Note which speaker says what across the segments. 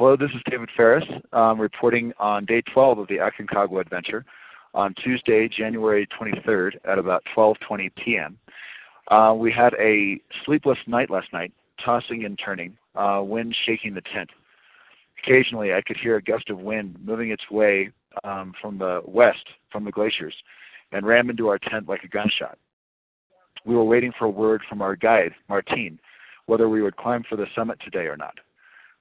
Speaker 1: Hello, this is David Ferris um, reporting on day 12 of the Aconcagua adventure on Tuesday, January 23rd at about 12.20 p.m. Uh, we had a sleepless night last night, tossing and turning, uh, wind shaking the tent. Occasionally I could hear a gust of wind moving its way um, from the west from the glaciers and ram into our tent like a gunshot. We were waiting for a word from our guide, Martine, whether we would climb for the summit today or not.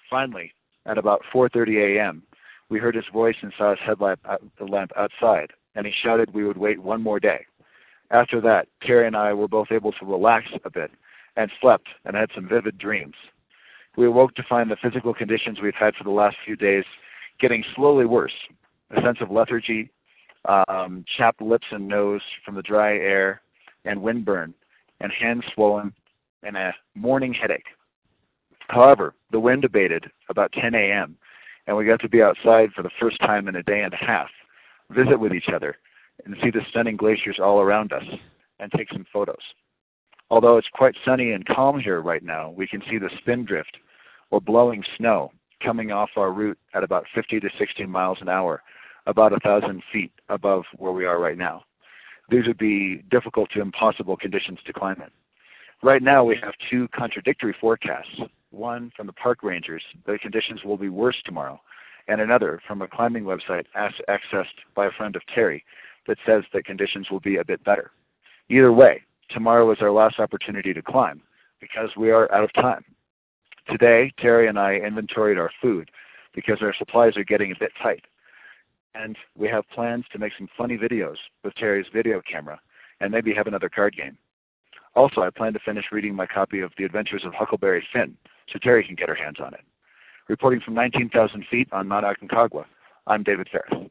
Speaker 1: Finally, at about 4.30 a.m., we heard his voice and saw his headlamp lamp outside, and he shouted we would wait one more day. After that, Terry and I were both able to relax a bit and slept and had some vivid dreams. We awoke to find the physical conditions we've had for the last few days getting slowly worse. A sense of lethargy, um, chapped lips and nose from the dry air, and windburn, and hands swollen, and a morning headache. However, the wind abated about 10 a.m., and we got to be outside for the first time in a day and a half, visit with each other, and see the stunning glaciers all around us, and take some photos. Although it's quite sunny and calm here right now, we can see the spindrift, or blowing snow, coming off our route at about 50 to 60 miles an hour, about a thousand feet above where we are right now. These would be difficult to impossible conditions to climb in. Right now we have two contradictory forecasts. One from the park rangers, the conditions will be worse tomorrow, and another from a climbing website accessed by a friend of Terry that says that conditions will be a bit better. Either way, tomorrow is our last opportunity to climb because we are out of time. Today, Terry and I inventoried our food because our supplies are getting a bit tight. And we have plans to make some funny videos with Terry's video camera and maybe have another card game. Also, I plan to finish reading my copy of The Adventures of Huckleberry Finn so Terry can get her hands on it. Reporting from 19,000 feet on Mount Aconcagua, I'm David Ferris.